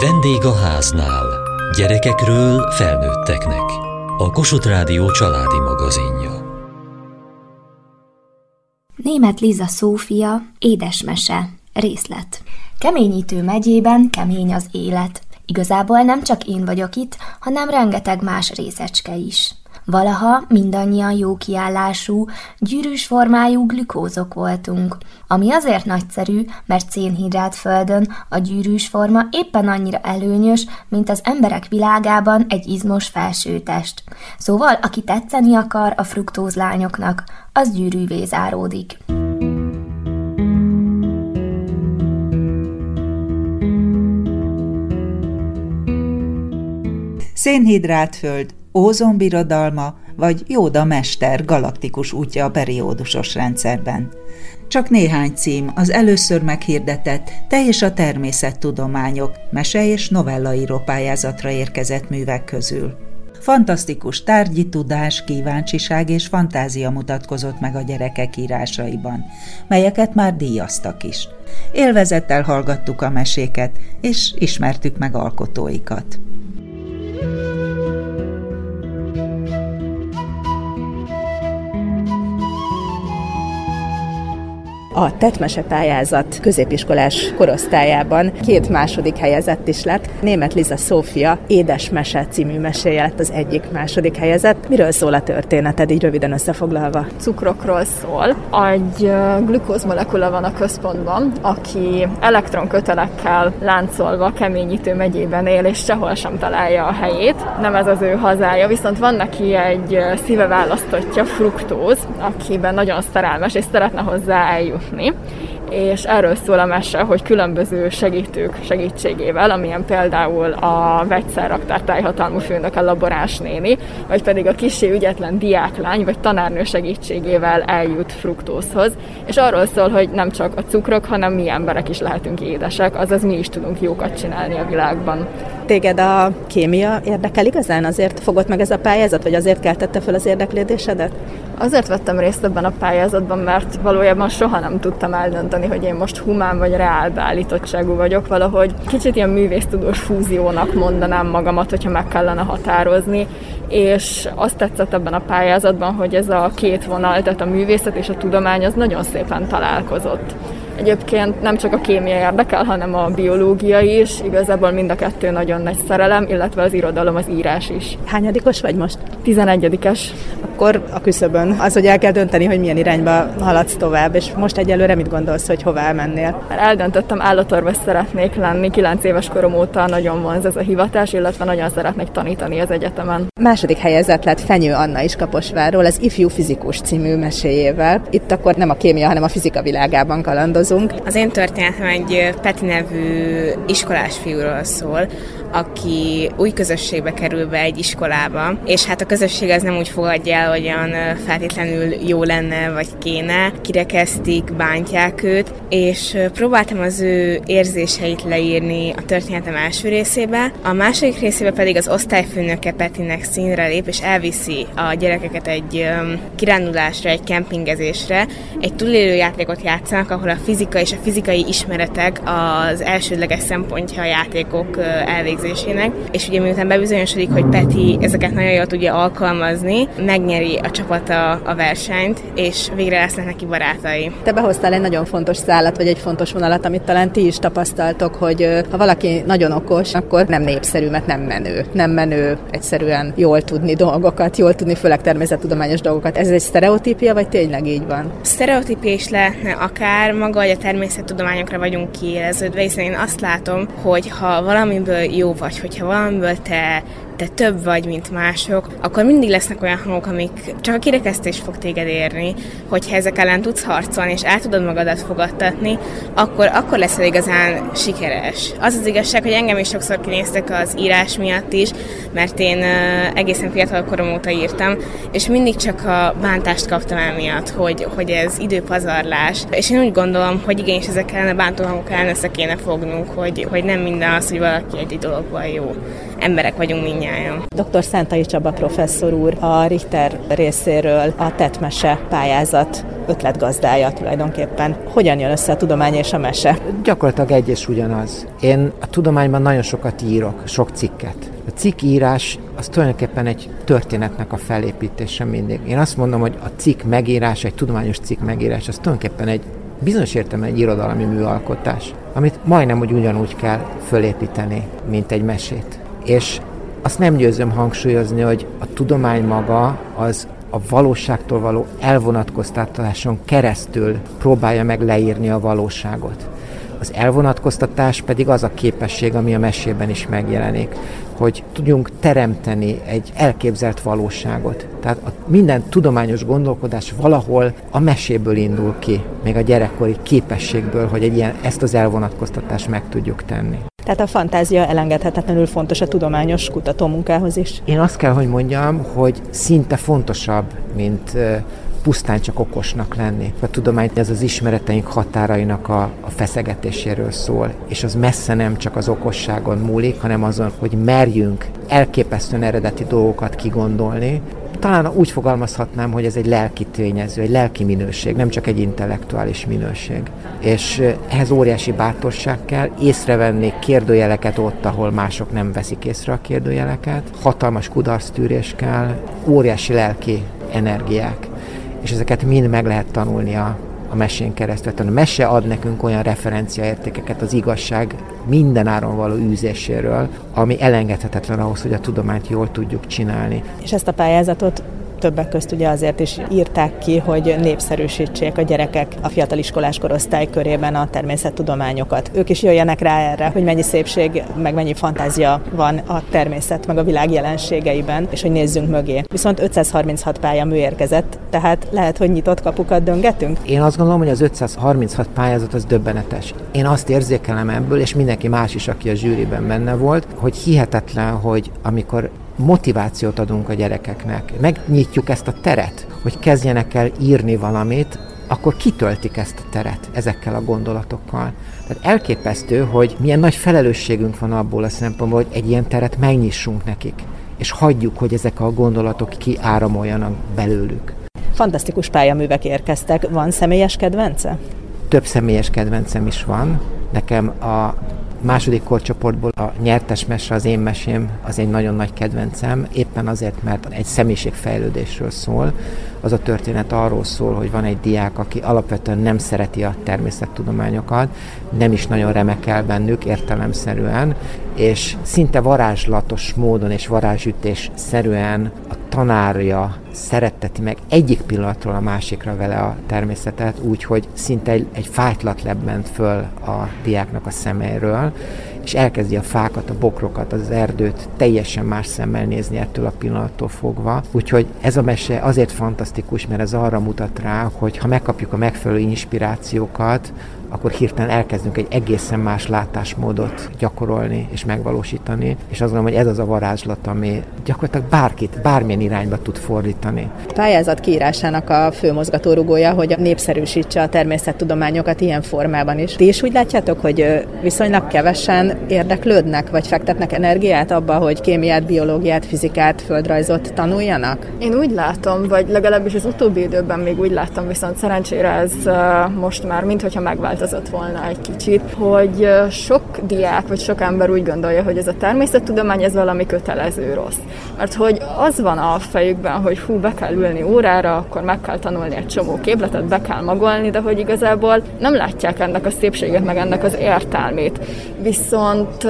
Vendég a háznál. Gyerekekről felnőtteknek. A Kossuth Rádió családi magazinja. Német Liza Szófia, édesmese, részlet. Keményítő megyében kemény az élet. Igazából nem csak én vagyok itt, hanem rengeteg más részecske is. Valaha mindannyian jó kiállású, gyűrűs formájú glükózok voltunk, ami azért nagyszerű, mert szénhidrát földön a gyűrűs forma éppen annyira előnyös, mint az emberek világában egy izmos felsőtest. Szóval, aki tetszeni akar a fruktózlányoknak, az gyűrűvé záródik. Szénhidrátföld, ózonbirodalma vagy Jóda mester galaktikus útja a periódusos rendszerben. Csak néhány cím az először meghirdetett Te és a természettudományok mese- és novellaíró pályázatra érkezett művek közül. Fantasztikus tárgyi tudás, kíváncsiság és fantázia mutatkozott meg a gyerekek írásaiban, melyeket már díjaztak is. Élvezettel hallgattuk a meséket, és ismertük meg alkotóikat. A Tetmese pályázat középiskolás korosztályában két második helyezett is lett. Német Liza Szófia Édesmese című meséje lett az egyik második helyezett. Miről szól a történeted, így röviden összefoglalva? Cukrokról szól. Egy glükózmolekula van a központban, aki elektronkötelekkel láncolva keményítő megyében él, és sehol sem találja a helyét. Nem ez az ő hazája, viszont van neki egy szíve választottja, fruktóz, akiben nagyon szerelmes, és szeretne hozzá eljutni off me. És erről szól a mese, hogy különböző segítők segítségével, amilyen például a vegyszerraktár tájhatalmú főnök, a laboráns néni, vagy pedig a kisé ügyetlen diáklány, vagy tanárnő segítségével eljut fruktózhoz, és arról szól, hogy nem csak a cukrok, hanem mi emberek is lehetünk édesek, azaz mi is tudunk jókat csinálni a világban. Téged a kémia érdekel igazán? Azért fogott meg ez a pályázat, vagy azért keltette fel az érdeklődésedet? Azért vettem részt ebben a pályázatban, mert valójában soha nem tudtam eldönteni, hogy én most humán vagy reál beállítottságú vagyok. Valahogy kicsit ilyen művésztudós fúziónak mondanám magamat, hogyha meg kellene határozni, és azt tetszett ebben a pályázatban, hogy ez a két vonal, tehát a művészet és a tudomány az nagyon szépen találkozott. Egyébként nem csak a kémia érdekel, hanem a biológia is. Igazából mind a kettő nagyon nagy szerelem, illetve az irodalom, az írás is. Hányadikos vagy most? 11-es. Akkor a küszöbön az, hogy el kell dönteni, hogy milyen irányba haladsz tovább, és most egyelőre mit gondolsz, hogy hová elmennél? Eldöntöttem, állatorvos szeretnék lenni, 9 éves korom óta nagyon vonz ez a hivatás, illetve nagyon szeretnék tanítani az egyetemen. Második helyezett lett Fenyő Anna is Kaposvárról, az Ifjú Fizikus című meséjével. Itt akkor nem a kémia, hanem a fizika világában kalandoz dolgozunk. Az én történetem egy Peti nevű iskolás fiúról szól, aki új közösségbe kerül be egy iskolába, és hát a közösség az nem úgy fogadja el, olyan feltétlenül jó lenne, vagy kéne. Kirekeztik, bántják őt, és próbáltam az ő érzéseit leírni a történetem első részébe, a második részébe pedig az osztályfőnöke Petinek színre lép, és elviszi a gyerekeket egy kirándulásra, egy kempingezésre, egy túlélő játékot játszanak, ahol a fizika és a fizikai ismeretek az elsődleges szempontja a játékok elvégzésének, és ugye miután bebizonyosodik, hogy Peti ezeket nagyon jól tudja alkalmazni, megnyeri a csapata a versenyt, és végre lesznek neki barátai. Te behoztál egy nagyon fontos szállat, vagy egy fontos vonalat, amit talán ti is tapasztaltok, hogy ha valaki nagyon okos, akkor nem népszerű, mert nem menő. Nem menő egyszerűen jól tudni dolgokat, jól tudni főleg természettudományos dolgokat. Ez egy sztereotípia, vagy tényleg így van? Sztereotípia is lehetne akár maga, hogy a természettudományokra vagyunk kiéleződve, hiszen én azt látom, hogy ha valamiből jó vagy, hogyha valamiből te te több vagy, mint mások, akkor mindig lesznek olyan hangok, amik csak a kirekesztés fog téged érni, hogyha ezek ellen tudsz harcolni, és el tudod magadat fogadtatni, akkor, akkor leszel igazán sikeres. Az az igazság, hogy engem is sokszor kinéztek az írás miatt is, mert én egészen fiatal korom óta írtam, és mindig csak a bántást kaptam miatt, hogy, hogy ez időpazarlás. És én úgy gondolom, hogy igenis ezek ellen a bántó hangok ellen össze kéne fognunk, hogy, hogy nem minden az, hogy valaki egy dologban jó. Emberek vagyunk mindjárt minnyáján. Dr. Szentai Csaba professzor úr a Richter részéről a Tetmese pályázat ötletgazdája tulajdonképpen. Hogyan jön össze a tudomány és a mese? Gyakorlatilag egy és ugyanaz. Én a tudományban nagyon sokat írok, sok cikket. A cikkírás az tulajdonképpen egy történetnek a felépítése mindig. Én azt mondom, hogy a cikk megírás, egy tudományos cikk megírás, az tulajdonképpen egy bizonyos értelemben egy irodalmi műalkotás, amit majdnem úgy ugyanúgy kell fölépíteni, mint egy mesét. És azt nem győzöm hangsúlyozni, hogy a tudomány maga az a valóságtól való elvonatkoztatáson keresztül próbálja meg leírni a valóságot. Az elvonatkoztatás pedig az a képesség, ami a mesében is megjelenik, hogy tudjunk teremteni egy elképzelt valóságot. Tehát a minden tudományos gondolkodás valahol a meséből indul ki, még a gyerekkori képességből, hogy egy ilyen, ezt az elvonatkoztatást meg tudjuk tenni. Tehát a fantázia elengedhetetlenül fontos a tudományos kutatómunkához is. Én azt kell, hogy mondjam, hogy szinte fontosabb, mint pusztán csak okosnak lenni. A tudomány ez az ismereteink határainak a, a feszegetéséről szól, és az messze nem csak az okosságon múlik, hanem azon, hogy merjünk elképesztően eredeti dolgokat kigondolni, talán úgy fogalmazhatnám, hogy ez egy lelki tényező, egy lelki minőség, nem csak egy intellektuális minőség. És ehhez óriási bátorság kell, észrevenni kérdőjeleket ott, ahol mások nem veszik észre a kérdőjeleket, hatalmas kudarctűrés kell, óriási lelki energiák. És ezeket mind meg lehet tanulni a, a mesén keresztül. Tehát a mese ad nekünk olyan referenciaértékeket az igazság minden áron való űzéséről, ami elengedhetetlen ahhoz, hogy a tudományt jól tudjuk csinálni. És ezt a pályázatot többek közt ugye azért is írták ki, hogy népszerűsítsék a gyerekek a fiatal iskolás korosztály körében a természettudományokat. Ők is jöjjenek rá erre, hogy mennyi szépség, meg mennyi fantázia van a természet, meg a világ jelenségeiben, és hogy nézzünk mögé. Viszont 536 pályamű érkezett, tehát lehet, hogy nyitott kapukat döngetünk? Én azt gondolom, hogy az 536 pályázat az döbbenetes. Én azt érzékelem ebből, és mindenki más is, aki a zsűriben benne volt, hogy hihetetlen, hogy amikor motivációt adunk a gyerekeknek, megnyitjuk ezt a teret, hogy kezdjenek el írni valamit, akkor kitöltik ezt a teret ezekkel a gondolatokkal. Tehát elképesztő, hogy milyen nagy felelősségünk van abból a szempontból, hogy egy ilyen teret megnyissunk nekik, és hagyjuk, hogy ezek a gondolatok kiáramoljanak belőlük. Fantasztikus pályaművek érkeztek. Van személyes kedvence? Több személyes kedvencem is van. Nekem a második korcsoportból a nyertes mese, az én mesém, az egy nagyon nagy kedvencem, éppen azért, mert egy személyiségfejlődésről szól. Az a történet arról szól, hogy van egy diák, aki alapvetően nem szereti a természettudományokat, nem is nagyon remekel bennük értelemszerűen, és szinte varázslatos módon és varázsütés szerűen a tanárja szeretteti meg egyik pillanatról a másikra vele a természetet, úgyhogy szinte egy, egy fájtlat lebbent föl a diáknak a szemeiről, és elkezdi a fákat, a bokrokat, az erdőt teljesen más szemmel nézni ettől a pillanattól fogva. Úgyhogy ez a mese azért fantasztikus, mert ez arra mutat rá, hogy ha megkapjuk a megfelelő inspirációkat, akkor hirtelen elkezdünk egy egészen más látásmódot gyakorolni és megvalósítani, és azt gondolom, hogy ez az a varázslat, ami gyakorlatilag bárkit, bármilyen irányba tud fordítani. A pályázat kiírásának a fő mozgatórugója, hogy népszerűsítse a természettudományokat ilyen formában is. Ti is úgy látjátok, hogy viszonylag kevesen érdeklődnek, vagy fektetnek energiát abba, hogy kémiát, biológiát, fizikát, földrajzot tanuljanak? Én úgy látom, vagy legalábbis az utóbbi időben még úgy láttam, viszont szerencsére ez most már mintha megváltozott változott volna egy kicsit, hogy sok diák vagy sok ember úgy gondolja, hogy ez a természettudomány ez valami kötelező rossz. Mert hogy az van a fejükben, hogy hú, be kell ülni órára, akkor meg kell tanulni egy csomó képletet, be kell magolni, de hogy igazából nem látják ennek a szépséget, meg ennek az értelmét. Viszont,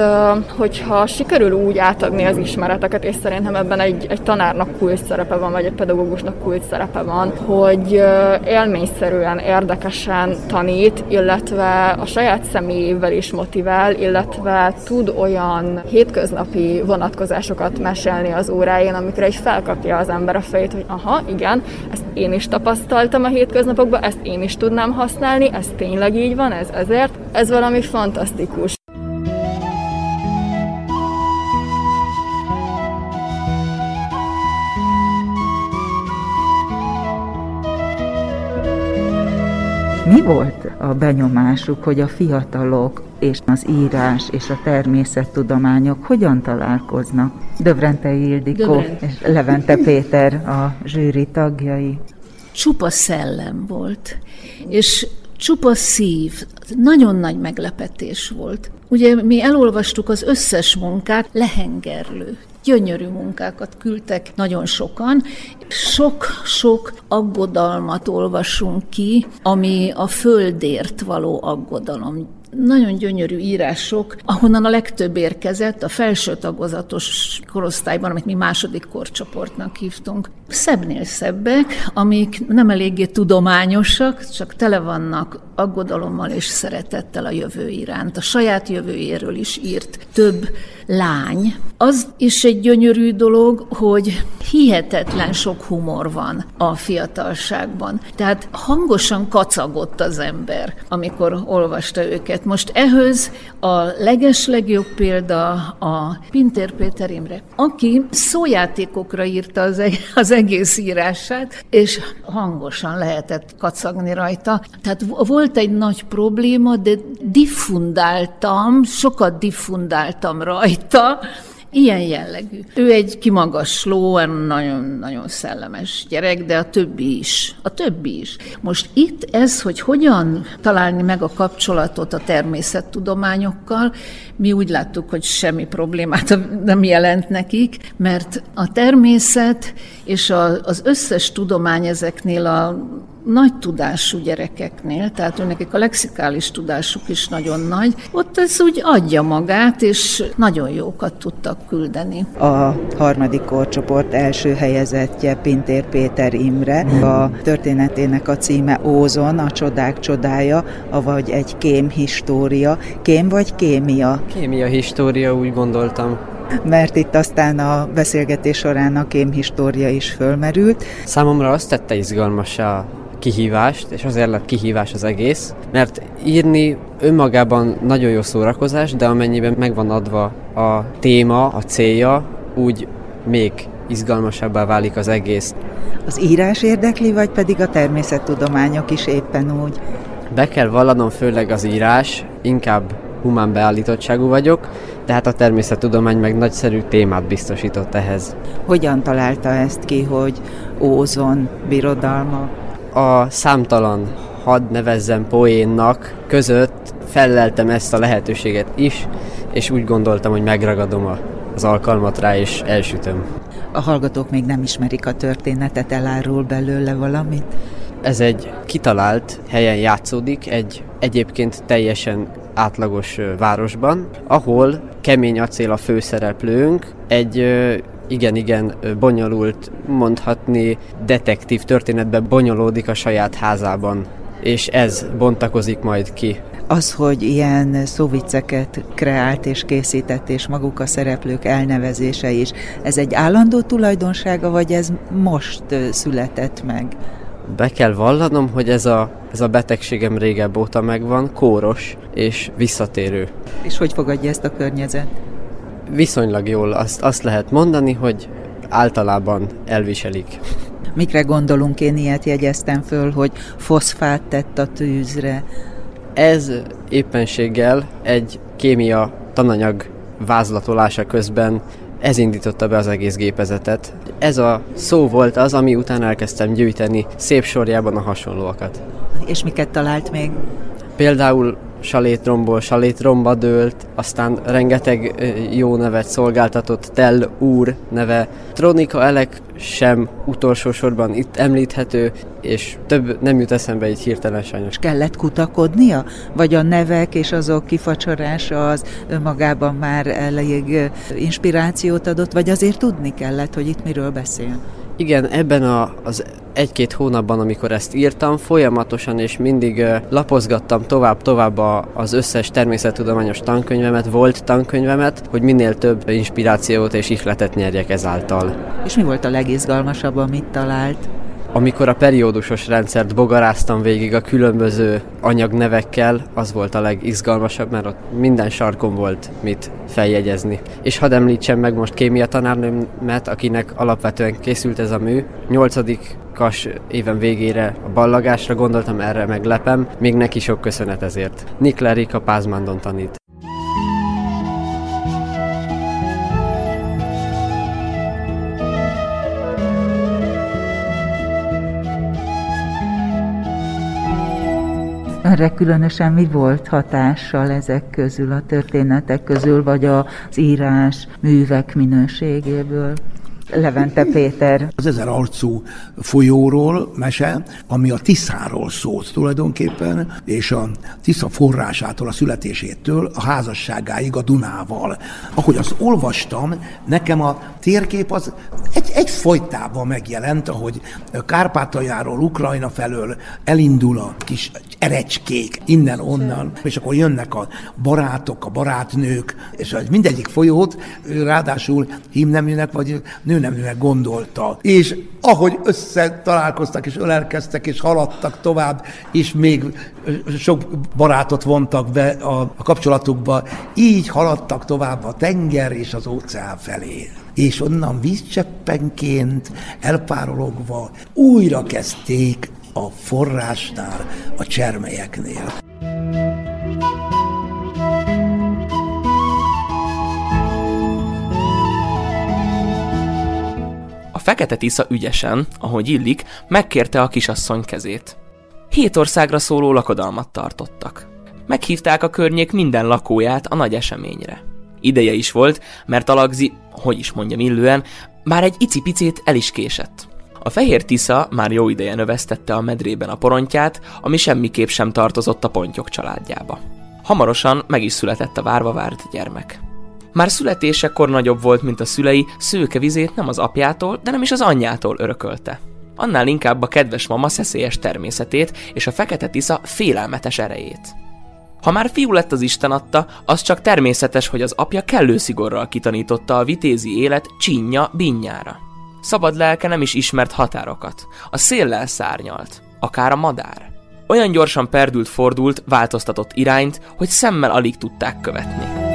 hogyha sikerül úgy átadni az ismereteket, és szerintem ebben egy, egy tanárnak kult szerepe van, vagy egy pedagógusnak kult szerepe van, hogy élményszerűen, érdekesen tanít, illetve illetve a saját személyével is motivál, illetve tud olyan hétköznapi vonatkozásokat mesélni az óráján, amikor egy felkapja az ember a fejét, hogy aha, igen, ezt én is tapasztaltam a hétköznapokban, ezt én is tudnám használni, ez tényleg így van, ez ezért. Ez valami fantasztikus. Mi volt a benyomásuk, hogy a fiatalok és az írás és a természettudományok hogyan találkoznak? Dövrente Ildikó Dövrent. és Levente Péter a zsűri tagjai. csupa szellem volt, és csupa szív, nagyon nagy meglepetés volt. Ugye mi elolvastuk az összes munkát, lehengerlő, gyönyörű munkákat küldtek nagyon sokan. Sok-sok aggodalmat olvasunk ki, ami a földért való aggodalom nagyon gyönyörű írások, ahonnan a legtöbb érkezett a felső tagozatos korosztályban, amit mi második korcsoportnak hívtunk. Szebbnél szebbek, amik nem eléggé tudományosak, csak tele vannak aggodalommal és szeretettel a jövő iránt. A saját jövőjéről is írt több lány. Az is egy gyönyörű dolog, hogy hihetetlen sok humor van a fiatalságban. Tehát hangosan kacagott az ember, amikor olvasta őket. Most ehhez a legeslegjobb példa a Pintér Péter Imre, aki szójátékokra írta az, e- az egész írását, és hangosan lehetett kacagni rajta. Tehát volt egy nagy probléma, de diffundáltam, sokat diffundáltam rajta, Ilyen jellegű. Ő egy kimagasló, nagyon-nagyon szellemes gyerek, de a többi is. A többi is. Most itt ez, hogy hogyan találni meg a kapcsolatot a természettudományokkal, mi úgy láttuk, hogy semmi problémát nem jelent nekik, mert a természet és az összes tudomány ezeknél a nagy tudású gyerekeknél, tehát nekik a lexikális tudásuk is nagyon nagy, ott ez úgy adja magát, és nagyon jókat tudtak küldeni. A harmadik korcsoport első helyezettje Pintér Péter Imre. A történetének a címe Ózon, a csodák csodája, avagy egy kém história. Kém vagy kémia? Kémia história, úgy gondoltam mert itt aztán a beszélgetés során a kémhistória is fölmerült. Számomra azt tette izgalmas a kihívást, és azért lett kihívás az egész, mert írni önmagában nagyon jó szórakozás, de amennyiben megvan adva a téma, a célja, úgy még izgalmasabbá válik az egész. Az írás érdekli, vagy pedig a természettudományok is éppen úgy? Be kell vallanom főleg az írás, inkább humán beállítottságú vagyok, tehát a természettudomány meg nagyszerű témát biztosított ehhez. Hogyan találta ezt ki, hogy ózon birodalma a számtalan hadd nevezzem poénnak között felleltem ezt a lehetőséget is, és úgy gondoltam, hogy megragadom az alkalmat rá, és elsütöm. A hallgatók még nem ismerik a történetet, elárul belőle valamit? Ez egy kitalált helyen játszódik, egy egyébként teljesen átlagos városban, ahol kemény acél a főszereplőnk, egy igen-igen bonyolult, mondhatni detektív történetben bonyolódik a saját házában, és ez bontakozik majd ki. Az, hogy ilyen szóvicceket kreált és készített, és maguk a szereplők elnevezése is, ez egy állandó tulajdonsága, vagy ez most született meg? Be kell vallanom, hogy ez a, ez a betegségem régebb óta megvan, kóros és visszatérő. És hogy fogadja ezt a környezet? Viszonylag jól azt, azt lehet mondani, hogy általában elviselik. Mikre gondolunk, én ilyet jegyeztem föl, hogy foszfát tett a tűzre. Ez éppenséggel egy kémia tananyag vázlatolása közben ez indította be az egész gépezetet. Ez a szó volt az, ami után elkezdtem gyűjteni szép sorjában a hasonlóakat. És miket talált még? Például salétromból salétromba dőlt, aztán rengeteg jó nevet szolgáltatott, Tell úr neve. Tronika Elek sem utolsó sorban itt említhető, és több nem jut eszembe így hirtelen sajnos. Kellett kutakodnia? Vagy a nevek és azok kifacsorása az önmagában már elég inspirációt adott, vagy azért tudni kellett, hogy itt miről beszél? Igen, ebben a, az egy-két hónapban, amikor ezt írtam, folyamatosan és mindig lapozgattam tovább-tovább az összes természettudományos tankönyvemet, volt tankönyvemet, hogy minél több inspirációt és ihletet nyerjek ezáltal. És mi volt a legizgalmasabb, amit talált? Amikor a periódusos rendszert bogaráztam végig a különböző anyagnevekkel, az volt a legizgalmasabb, mert ott minden sarkon volt mit feljegyezni. És hadd említsem meg most kémia tanárnőmet, akinek alapvetően készült ez a mű. Nyolcadik kas éven végére a ballagásra gondoltam, erre meglepem. Még neki sok köszönet ezért. Niklerik a Pázmándon tanít. Erre különösen mi volt hatással ezek közül, a történetek közül, vagy az írás művek minőségéből? Levente Péter. Az ezer arcú folyóról mese, ami a Tiszáról szólt tulajdonképpen, és a Tisza forrásától, a születésétől a házasságáig a Dunával. Ahogy azt olvastam, nekem a térkép az egy, egy folytában megjelent, ahogy Kárpátaljáról, Ukrajna felől elindul a kis erecskék innen-onnan, és akkor jönnek a barátok, a barátnők, és mindegyik folyót ráadásul hímneműnek vagy nőneműnek gondolta. És ahogy összetalálkoztak, és ölelkeztek, és haladtak tovább, és még sok barátot vontak be a, a kapcsolatukba, így haladtak tovább a tenger és az óceán felé és onnan vízcseppenként elpárologva újra kezdték a forrásnál, a csermelyeknél. Fekete Tisza ügyesen, ahogy illik, megkérte a kisasszony kezét. Hét országra szóló lakodalmat tartottak. Meghívták a környék minden lakóját a nagy eseményre. Ideje is volt, mert Alagzi, hogy is mondjam illően, már egy icipicét el is késett. A fehér tisza már jó ideje növesztette a medrében a porontját, ami semmiképp sem tartozott a pontyok családjába. Hamarosan meg is született a várva várt gyermek. Már születésekor nagyobb volt, mint a szülei, szőke vizét nem az apjától, de nem is az anyjától örökölte. Annál inkább a kedves mama szeszélyes természetét és a fekete tisza félelmetes erejét. Ha már fiú lett az Isten adta, az csak természetes, hogy az apja kellő szigorral kitanította a vitézi élet csínya binnyára. Szabad lelke nem is ismert határokat. A széllel szárnyalt, akár a madár. Olyan gyorsan perdült fordult, változtatott irányt, hogy szemmel alig tudták követni.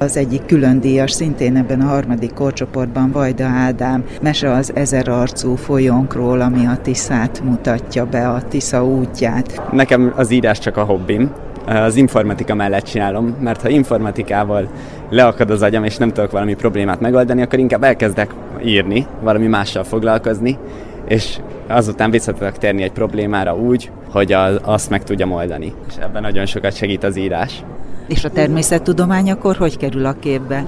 Az egyik külön díjas szintén ebben a harmadik korcsoportban Vajda Ádám mese az ezer arcú folyónkról, ami a Tiszát mutatja be, a Tisza útját. Nekem az írás csak a hobbim, az informatika mellett csinálom, mert ha informatikával leakad az agyam, és nem tudok valami problémát megoldani, akkor inkább elkezdek írni, valami mással foglalkozni, és azután vissza tudok térni egy problémára úgy, hogy az, azt meg tudjam oldani. És ebben nagyon sokat segít az írás. És a természettudomány akkor hogy kerül a képbe?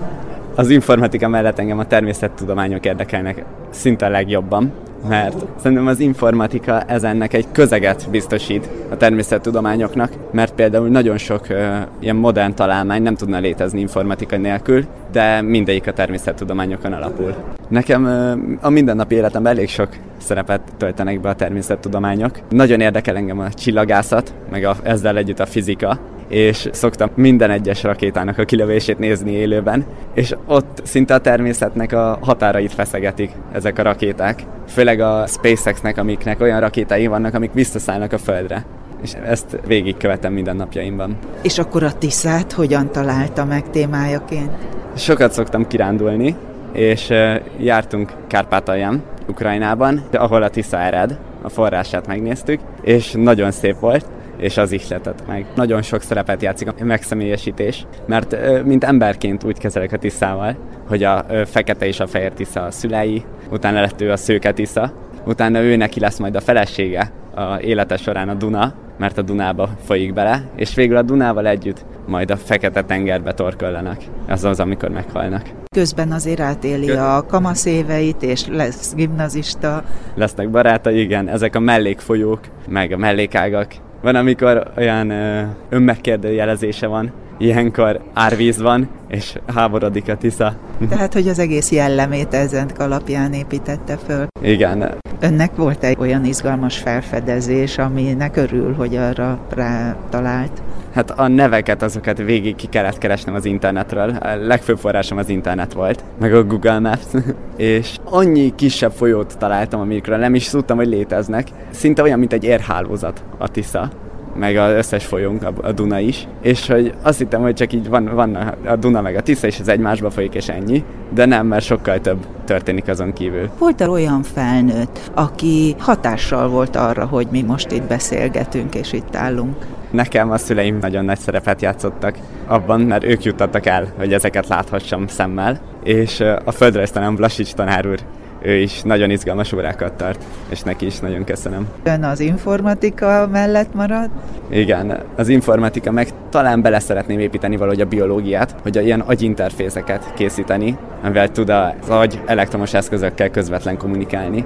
Az informatika mellett engem a természettudományok érdekelnek szinte legjobban, mert szerintem az informatika ezennek egy közeget biztosít a természettudományoknak, mert például nagyon sok uh, ilyen modern találmány nem tudna létezni informatika nélkül, de mindegyik a természettudományokon alapul. Nekem uh, a mindennapi életemben elég sok szerepet töltenek be a természettudományok. Nagyon érdekel engem a csillagászat, meg a, ezzel együtt a fizika, és szoktam minden egyes rakétának a kilövését nézni élőben, és ott szinte a természetnek a határait feszegetik ezek a rakéták. Főleg a SpaceX-nek, amiknek olyan rakétái vannak, amik visszaszállnak a Földre és ezt végigkövetem minden napjaimban. És akkor a Tiszát hogyan találta meg témájaként? Sokat szoktam kirándulni, és jártunk Kárpátalján, Ukrajnában, ahol a Tisza ered, a forrását megnéztük, és nagyon szép volt és az ihletet meg. Nagyon sok szerepet játszik a megszemélyesítés, mert mint emberként úgy kezelek a tiszával, hogy a fekete és a fehér tisza a szülei, utána lett ő a szőke tisza, utána ő neki lesz majd a felesége a élete során a Duna, mert a Dunába folyik bele, és végül a Dunával együtt majd a fekete tengerbe torköllanak. Az az, amikor meghalnak. Közben azért átéli a kamasz éveit, és lesz gimnazista. Lesznek barátai, igen, ezek a mellékfolyók, meg a mellékágak, van, amikor olyan ö, önmegkérdőjelezése van, ilyenkor árvíz van, és háborodik a Tisza. Tehát, hogy az egész jellemét ezen alapján építette föl. Igen. Önnek volt egy olyan izgalmas felfedezés, aminek örül, hogy arra rá talált? Hát a neveket, azokat végig ki kellett keresnem az internetről. A legfőbb forrásom az internet volt, meg a Google Maps. és annyi kisebb folyót találtam, amikről nem is tudtam, hogy léteznek. Szinte olyan, mint egy érhálózat a Tisza meg az összes folyónk, a Duna is, és hogy azt hittem, hogy csak így van, van a Duna meg a Tisza, és az egymásba folyik, és ennyi, de nem, mert sokkal több történik azon kívül. Volt olyan felnőtt, aki hatással volt arra, hogy mi most itt beszélgetünk, és itt állunk? Nekem a szüleim nagyon nagy szerepet játszottak abban, mert ők juttattak el, hogy ezeket láthassam szemmel, és a földrajztanom Blasics tanár úr ő is nagyon izgalmas órákat tart, és neki is nagyon köszönöm. Ön az informatika mellett marad? Igen, az informatika meg talán bele szeretném építeni valahogy a biológiát, hogy a ilyen agyinterfészeket készíteni, amivel tud az agy elektromos eszközökkel közvetlen kommunikálni.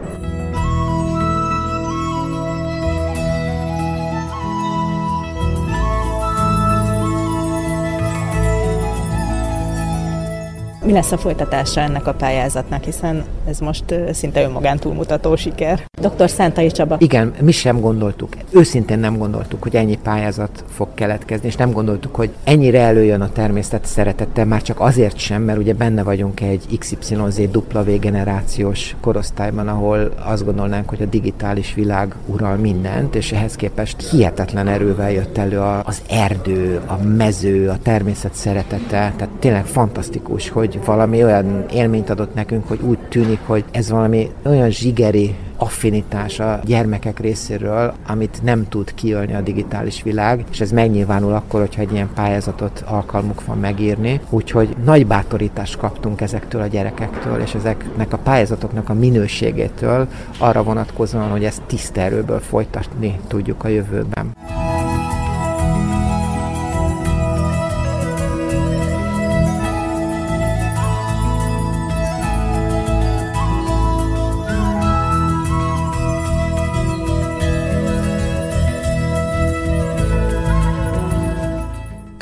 Mi lesz a folytatása ennek a pályázatnak, hiszen ez most szinte önmagán túlmutató siker. Dr. Szentai Csaba. Igen, mi sem gondoltuk, őszintén nem gondoltuk, hogy ennyi pályázat fog keletkezni, és nem gondoltuk, hogy ennyire előjön a természet szeretette, már csak azért sem, mert ugye benne vagyunk egy XYZ W generációs korosztályban, ahol azt gondolnánk, hogy a digitális világ ural mindent, és ehhez képest hihetetlen erővel jött elő az erdő, a mező, a természet szeretete, tehát tényleg fantasztikus, hogy valami olyan élményt adott nekünk, hogy úgy tűnik, hogy ez valami olyan zsigeri affinitás a gyermekek részéről, amit nem tud kiölni a digitális világ, és ez megnyilvánul akkor, hogyha egy ilyen pályázatot alkalmuk van megírni. Úgyhogy nagy bátorítást kaptunk ezektől a gyerekektől, és ezeknek a pályázatoknak a minőségétől arra vonatkozóan, hogy ezt tiszterőből folytatni tudjuk a jövőben.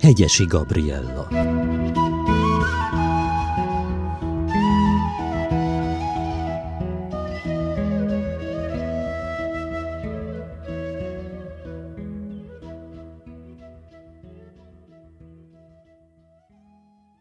Hegyesi Gabriella.